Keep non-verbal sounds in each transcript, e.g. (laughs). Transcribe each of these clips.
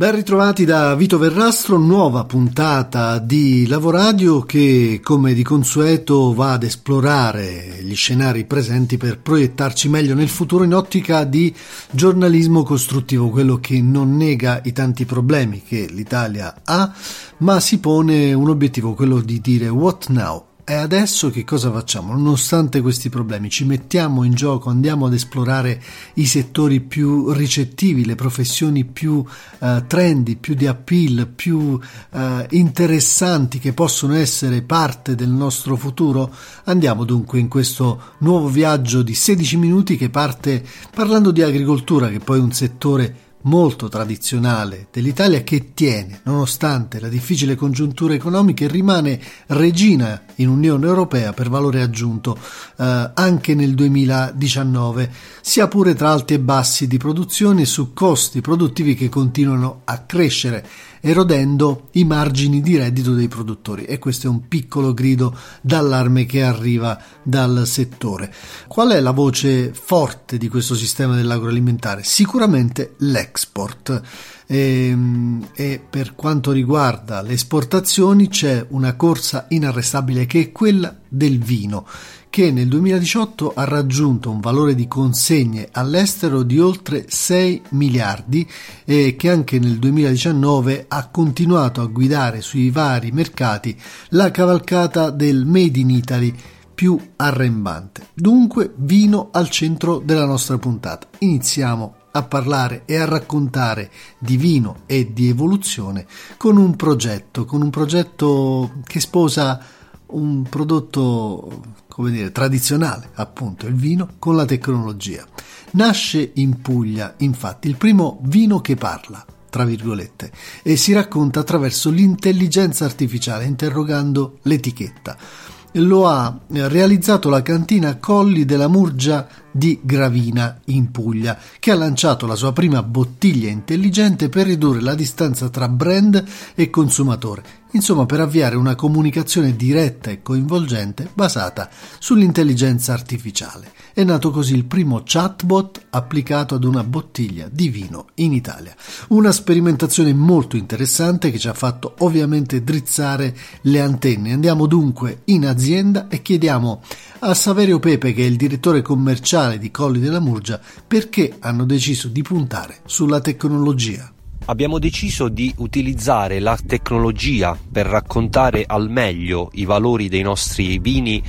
Ben ritrovati da Vito Verrastro, nuova puntata di Lavoradio che come di consueto va ad esplorare gli scenari presenti per proiettarci meglio nel futuro in ottica di giornalismo costruttivo, quello che non nega i tanti problemi che l'Italia ha, ma si pone un obiettivo, quello di dire what now? E adesso che cosa facciamo? Nonostante questi problemi, ci mettiamo in gioco, andiamo ad esplorare i settori più ricettivi, le professioni più uh, trendy, più di appeal, più uh, interessanti che possono essere parte del nostro futuro? Andiamo dunque in questo nuovo viaggio di 16 minuti che parte parlando di agricoltura, che poi è un settore molto tradizionale dell'Italia che tiene, nonostante la difficile congiuntura economica, e rimane regina in Unione Europea per valore aggiunto eh, anche nel 2019, sia pure tra alti e bassi di produzione su costi produttivi che continuano a crescere erodendo i margini di reddito dei produttori e questo è un piccolo grido d'allarme che arriva dal settore. Qual è la voce forte di questo sistema dell'agroalimentare? Sicuramente l'export. E, ehm, e, per quanto riguarda le esportazioni c'è una corsa inarrestabile che è quella del vino che nel 2018 ha raggiunto un valore di consegne all'estero di oltre 6 miliardi e che anche nel 2019 ha continuato a guidare sui vari mercati la cavalcata del Made in Italy più arrembante. Dunque vino al centro della nostra puntata. Iniziamo a parlare e a raccontare di vino e di evoluzione con un progetto, con un progetto che sposa un prodotto come dire, tradizionale, appunto il vino, con la tecnologia. Nasce in Puglia, infatti, il primo vino che parla, tra virgolette, e si racconta attraverso l'intelligenza artificiale, interrogando l'etichetta. Lo ha realizzato la cantina Colli della Murgia di Gravina in Puglia, che ha lanciato la sua prima bottiglia intelligente per ridurre la distanza tra brand e consumatore insomma per avviare una comunicazione diretta e coinvolgente basata sull'intelligenza artificiale. È nato così il primo chatbot applicato ad una bottiglia di vino in Italia. Una sperimentazione molto interessante che ci ha fatto ovviamente drizzare le antenne. Andiamo dunque in azienda e chiediamo a Saverio Pepe, che è il direttore commerciale di Colli della Murgia, perché hanno deciso di puntare sulla tecnologia abbiamo deciso di utilizzare la tecnologia per raccontare al meglio i valori dei nostri vini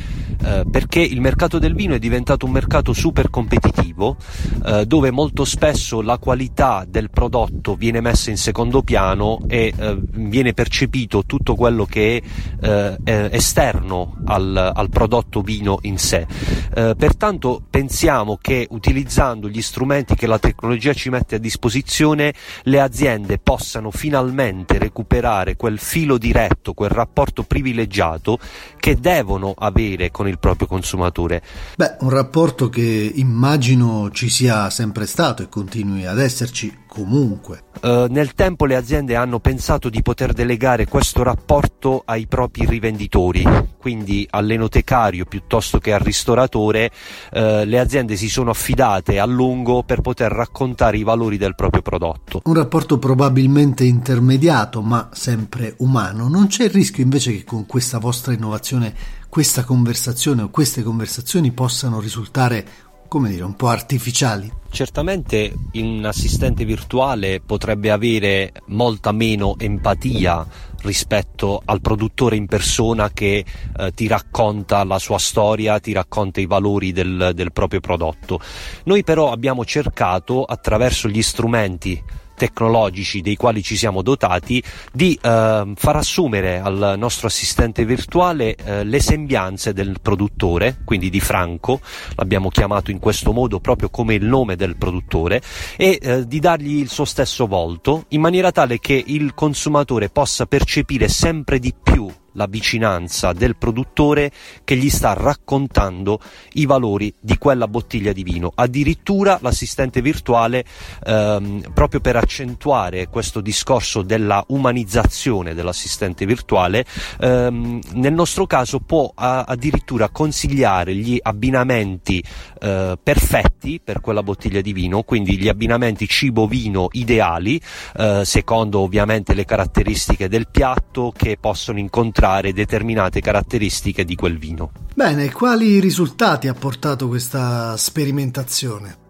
eh, perché il mercato del vino è diventato un mercato super competitivo eh, dove molto spesso la qualità del prodotto viene messa in secondo piano e eh, viene percepito tutto quello che è eh, esterno al, al, prodotto vino in sé. Eh, pertanto pensiamo che utilizzando gli strumenti che la tecnologia ci mette a disposizione le aziende possano finalmente recuperare quel filo diretto, quel rapporto privilegiato che devono avere con il proprio consumatore. Beh, un rapporto che immagino ci sia sempre stato e continui ad esserci comunque. Uh, nel tempo le aziende hanno pensato di poter delegare questo rapporto ai propri rivenditori, quindi all'enotecario piuttosto che al ristoratore, uh, le aziende si sono affidate a lungo per poter raccontare i valori del proprio prodotto. Un rapporto probabilmente intermediato ma sempre umano. Non c'è il rischio invece che con questa vostra innovazione questa conversazione o queste conversazioni possano risultare come dire, un po' artificiali. Certamente un assistente virtuale potrebbe avere molta meno empatia rispetto al produttore in persona che eh, ti racconta la sua storia, ti racconta i valori del, del proprio prodotto. Noi però abbiamo cercato attraverso gli strumenti tecnologici dei quali ci siamo dotati di eh, far assumere al nostro assistente virtuale eh, le sembianze del produttore, quindi di Franco, l'abbiamo chiamato in questo modo proprio come il nome del produttore, e eh, di dargli il suo stesso volto in maniera tale che il consumatore possa percepire sempre di più la vicinanza del produttore che gli sta raccontando i valori di quella bottiglia di vino. Addirittura l'assistente virtuale, ehm, proprio per accentuare questo discorso della umanizzazione dell'assistente virtuale, ehm, nel nostro caso può a- addirittura consigliare gli abbinamenti eh, perfetti per quella bottiglia di vino, quindi gli abbinamenti cibo-vino ideali, eh, secondo ovviamente le caratteristiche del piatto che possono incontrare determinate caratteristiche di quel vino. Bene, quali risultati ha portato questa sperimentazione?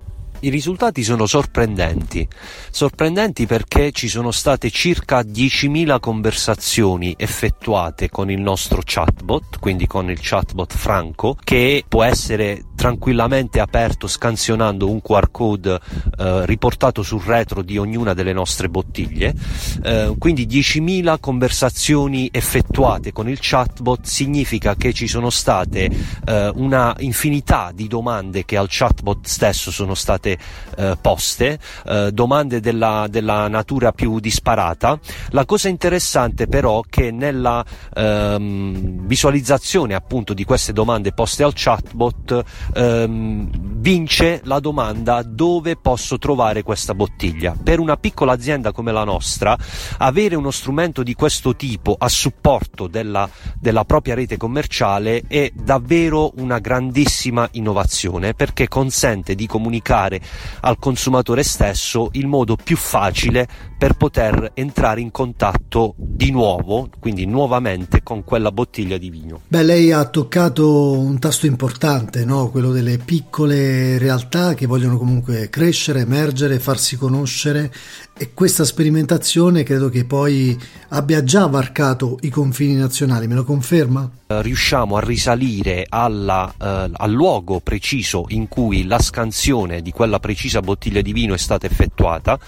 I risultati sono sorprendenti, sorprendenti perché ci sono state circa 10.000 conversazioni effettuate con il nostro chatbot, quindi con il chatbot Franco, che può essere tranquillamente aperto scansionando un QR code eh, riportato sul retro di ognuna delle nostre bottiglie. Eh, quindi 10.000 conversazioni effettuate con il chatbot significa che ci sono state eh, una infinità di domande che al chatbot stesso sono state eh, poste, eh, domande della, della, natura più disparata. La cosa interessante però è che nella ehm, visualizzazione appunto di queste domande poste al chatbot ehm, vince la domanda dove posso trovare questa bottiglia. Per una piccola azienda come la nostra, avere uno strumento di questo tipo a supporto della, della propria rete commerciale è davvero una grandissima innovazione perché consente di comunicare al consumatore stesso il modo più facile per poter entrare in contatto di nuovo, quindi nuovamente con quella bottiglia di vino. Beh, lei ha toccato un tasto importante, no? Quello delle piccole realtà che vogliono comunque crescere, emergere, farsi conoscere e questa sperimentazione credo che poi abbia già varcato i confini nazionali, me lo conferma? Eh, riusciamo a risalire alla, eh, al luogo preciso in cui la scansione di quella precisa bottiglia di vino è stata effettuata.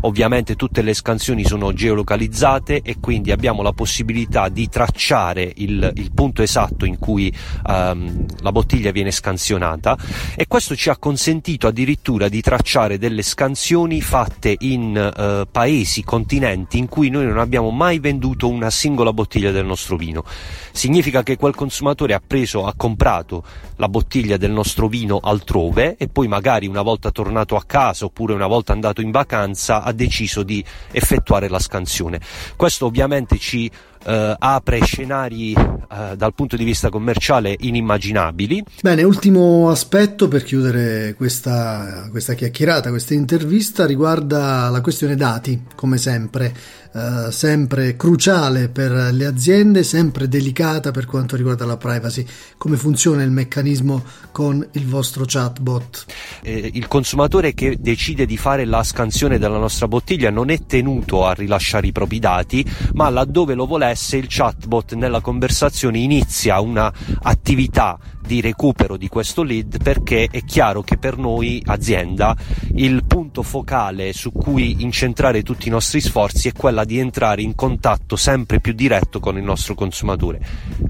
Ovviamente tutte le scansioni sono geolocalizzate e quindi abbiamo la possibilità di tracciare il, il punto esatto in cui ehm, la bottiglia viene scansionata e questo ci ha consentito addirittura di tracciare delle scansioni fatte in eh, paesi, continenti in cui noi non abbiamo mai venduto una singola bottiglia del nostro vino. Significa che quel consumatore ha preso, ha comprato la bottiglia del nostro vino altrove e poi magari una volta tornato a casa oppure una volta andato in vacanza ha deciso di effettuare la scansione. Questo ovviamente ci eh, apre scenari eh, dal punto di vista commerciale inimmaginabili. Bene, ultimo aspetto per chiudere questa, questa chiacchierata, questa intervista riguarda la questione dati, come sempre. Uh, sempre cruciale per le aziende, sempre delicata per quanto riguarda la privacy. Come funziona il meccanismo con il vostro chatbot? Eh, il consumatore che decide di fare la scansione della nostra bottiglia non è tenuto a rilasciare i propri dati, ma laddove lo volesse il chatbot nella conversazione inizia una attività di recupero di questo lead perché è chiaro che per noi azienda il punto focale su cui incentrare tutti i nostri sforzi è quella di entrare in contatto sempre più diretto con il nostro consumatore.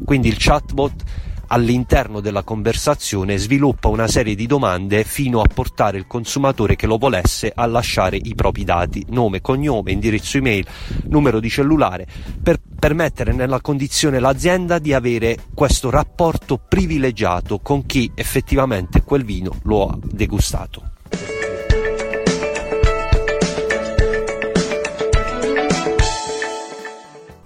Quindi il chatbot all'interno della conversazione sviluppa una serie di domande fino a portare il consumatore che lo volesse a lasciare i propri dati, nome, cognome, indirizzo email, numero di cellulare, per permettere nella condizione l'azienda di avere questo rapporto privilegiato con chi effettivamente quel vino lo ha degustato.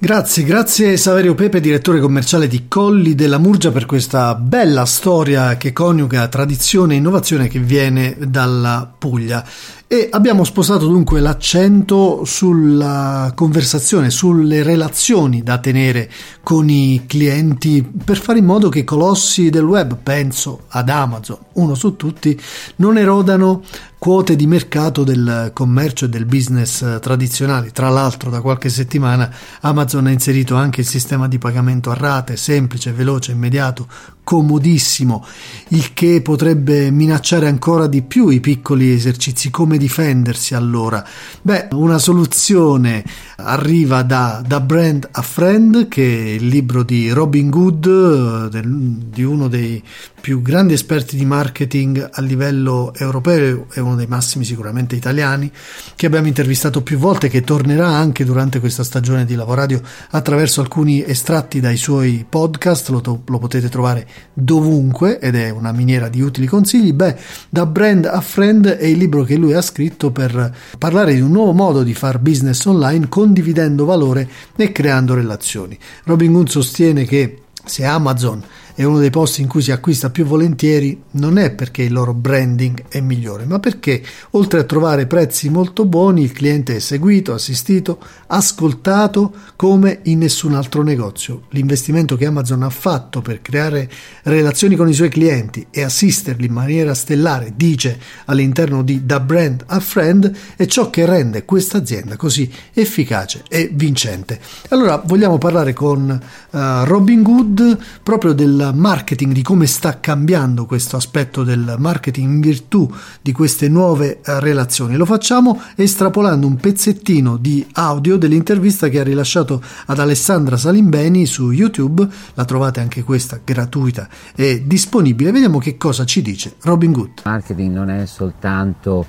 Grazie, grazie Saverio Pepe, direttore commerciale di Colli della Murgia, per questa bella storia che coniuga tradizione e innovazione che viene dalla Puglia. E abbiamo spostato dunque l'accento sulla conversazione, sulle relazioni da tenere con i clienti per fare in modo che i colossi del web, penso ad Amazon, uno su tutti, non erodano quote di mercato del commercio e del business tradizionali. Tra l'altro, da qualche settimana Amazon ha inserito anche il sistema di pagamento a rate, semplice, veloce, immediato, comodissimo, il che potrebbe minacciare ancora di più i piccoli esercizi. Come difendersi allora? Beh, una soluzione arriva da, da Brand a Friend, che è il libro di Robin Good, del, di uno dei più grandi esperti di marketing a livello europeo e uno dei massimi sicuramente italiani, che abbiamo intervistato più volte, che tornerà anche durante questa stagione di Lavoradio attraverso alcuni estratti dai suoi podcast, lo, to- lo potete trovare dovunque ed è una miniera di utili consigli. Beh, da brand a friend è il libro che lui ha scritto per parlare di un nuovo modo di fare business online condividendo valore e creando relazioni. Robin Hood sostiene che se Amazon è uno dei posti in cui si acquista più volentieri non è perché il loro branding è migliore, ma perché oltre a trovare prezzi molto buoni il cliente è seguito, assistito, ascoltato come in nessun altro negozio. L'investimento che Amazon ha fatto per creare relazioni con i suoi clienti e assisterli in maniera stellare, dice all'interno di Da Brand a Friend, è ciò che rende questa azienda così efficace e vincente. Allora vogliamo parlare con uh, Robin Good proprio del marketing, di come sta cambiando questo aspetto del marketing in virtù di queste nuove eh, relazioni. Lo facciamo estrapolando un pezzettino di audio dell'intervista che ha rilasciato ad Alessandra Salimbeni su YouTube, la trovate anche questa gratuita e disponibile. Vediamo che cosa ci dice Robin Good. Marketing non è soltanto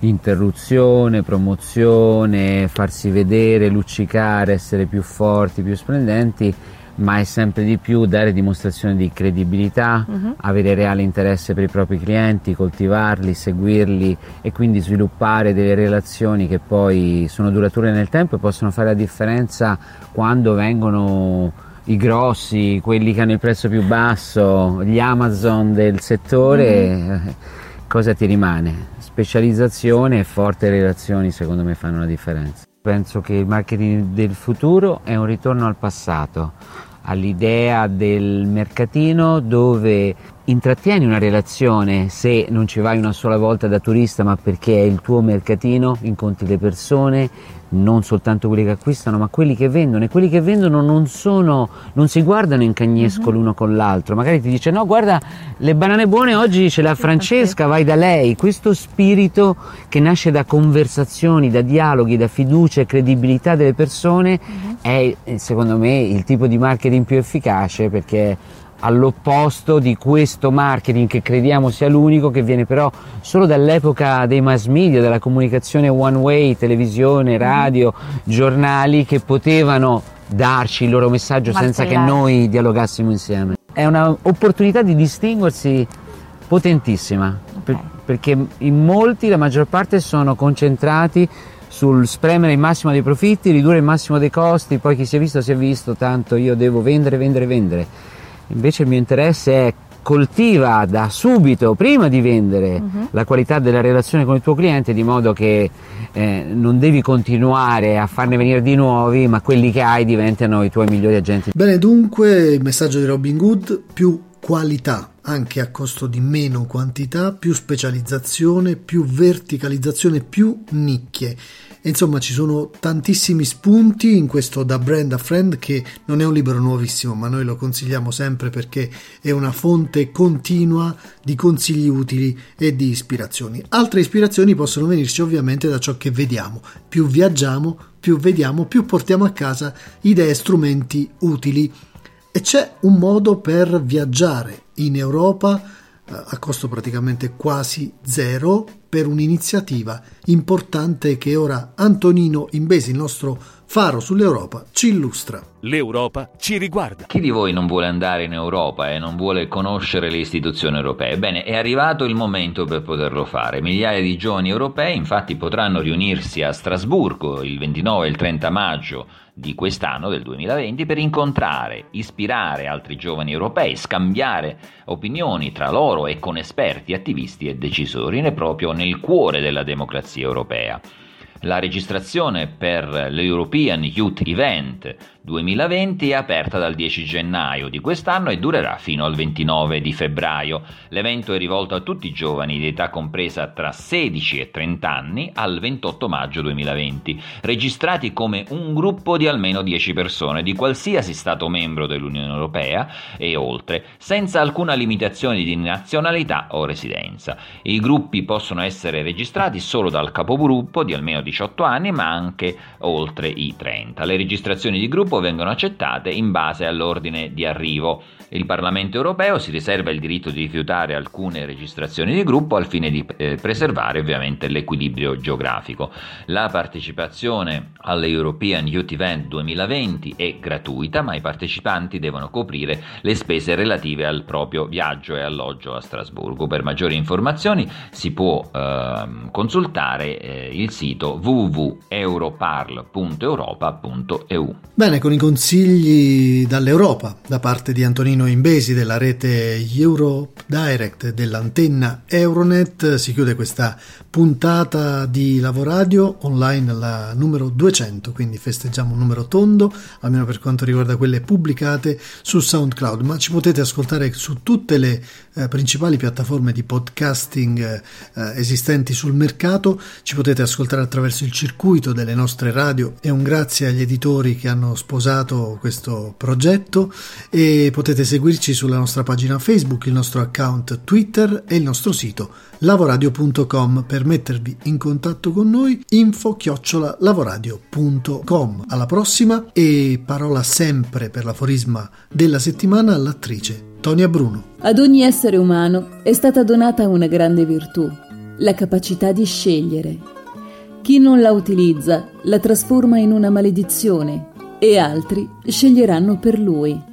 interruzione, promozione, farsi vedere, luccicare, essere più forti, più splendenti ma è sempre di più dare dimostrazione di credibilità, uh-huh. avere reale interesse per i propri clienti, coltivarli, seguirli e quindi sviluppare delle relazioni che poi sono durature nel tempo e possono fare la differenza quando vengono i grossi, quelli che hanno il prezzo più basso, gli Amazon del settore, uh-huh. cosa ti rimane? Specializzazione e forti relazioni secondo me fanno la differenza. Penso che il marketing del futuro è un ritorno al passato, all'idea del mercatino dove intrattieni una relazione se non ci vai una sola volta da turista ma perché è il tuo mercatino, incontri le persone, non soltanto quelli che acquistano, ma quelli che vendono. E quelli che vendono non sono, non si guardano in cagnesco uh-huh. l'uno con l'altro. Magari ti dice: No, guarda, le banane buone oggi ce l'ha (laughs) Francesca, vai da lei. Questo spirito che nasce da conversazioni, da dialoghi, da fiducia e credibilità delle persone uh-huh. è, secondo me, il tipo di marketing più efficace perché all'opposto di questo marketing che crediamo sia l'unico, che viene però solo dall'epoca dei mass media, della comunicazione one way, televisione, radio, giornali, che potevano darci il loro messaggio senza che noi dialogassimo insieme. È un'opportunità di distinguersi potentissima, okay. per, perché in molti, la maggior parte, sono concentrati sul spremere il massimo dei profitti, ridurre il massimo dei costi, poi chi si è visto si è visto, tanto io devo vendere, vendere, vendere Invece il mio interesse è coltiva da subito, prima di vendere, uh-huh. la qualità della relazione con il tuo cliente, di modo che eh, non devi continuare a farne venire di nuovi, ma quelli che hai diventano i tuoi migliori agenti. Bene, dunque il messaggio di Robin Good, più qualità anche a costo di meno quantità, più specializzazione, più verticalizzazione, più nicchie. Insomma, ci sono tantissimi spunti in questo Da Brand a Friend che non è un libro nuovissimo, ma noi lo consigliamo sempre perché è una fonte continua di consigli utili e di ispirazioni. Altre ispirazioni possono venirci ovviamente da ciò che vediamo. Più viaggiamo, più vediamo, più portiamo a casa idee e strumenti utili. E c'è un modo per viaggiare in Europa eh, a costo praticamente quasi zero per un'iniziativa importante che ora Antonino Imbesi, il nostro faro sull'Europa, ci illustra. L'Europa ci riguarda. Chi di voi non vuole andare in Europa e non vuole conoscere le istituzioni europee? Bene, è arrivato il momento per poterlo fare. Migliaia di giovani europei infatti potranno riunirsi a Strasburgo il 29 e il 30 maggio di quest'anno, del 2020, per incontrare, ispirare altri giovani europei, scambiare opinioni tra loro e con esperti, attivisti e decisori, proprio nel cuore della democrazia europea. La registrazione per l'European Youth Event 2020 è aperta dal 10 gennaio di quest'anno e durerà fino al 29 di febbraio. L'evento è rivolto a tutti i giovani di età compresa tra 16 e 30 anni al 28 maggio 2020, registrati come un gruppo di almeno 10 persone di qualsiasi Stato membro dell'Unione Europea e oltre, senza alcuna limitazione di nazionalità o residenza. I gruppi possono essere registrati solo dal capogruppo di almeno 18 anni, ma anche oltre i 30. Le registrazioni di gruppo gruppo vengono accettate in base all'ordine di arrivo. Il Parlamento europeo si riserva il diritto di rifiutare alcune registrazioni di gruppo al fine di eh, preservare ovviamente l'equilibrio geografico. La partecipazione alle European Youth Event 2020 è gratuita, ma i partecipanti devono coprire le spese relative al proprio viaggio e alloggio a Strasburgo. Per maggiori informazioni si può eh, consultare eh, il sito www.europarl.europa.eu. Bene, con i consigli dall'Europa da parte di Antonino Antonino Imbesi della rete Europe Direct dell'antenna Euronet si chiude questa puntata di Lavoradio online la numero 200 quindi festeggiamo un numero tondo almeno per quanto riguarda quelle pubblicate su SoundCloud. Ma ci potete ascoltare su tutte le eh, principali piattaforme di podcasting eh, esistenti sul mercato. Ci potete ascoltare attraverso il circuito delle nostre radio. E un grazie agli editori che hanno sposato questo progetto. E potete seguirci sulla nostra pagina Facebook, il nostro account Twitter e il nostro sito lavoradio.com per mettervi in contatto con noi info chiocciola lavoradio.com alla prossima e parola sempre per l'aforisma della settimana all'attrice Tonia Bruno. Ad ogni essere umano è stata donata una grande virtù la capacità di scegliere. Chi non la utilizza la trasforma in una maledizione e altri sceglieranno per lui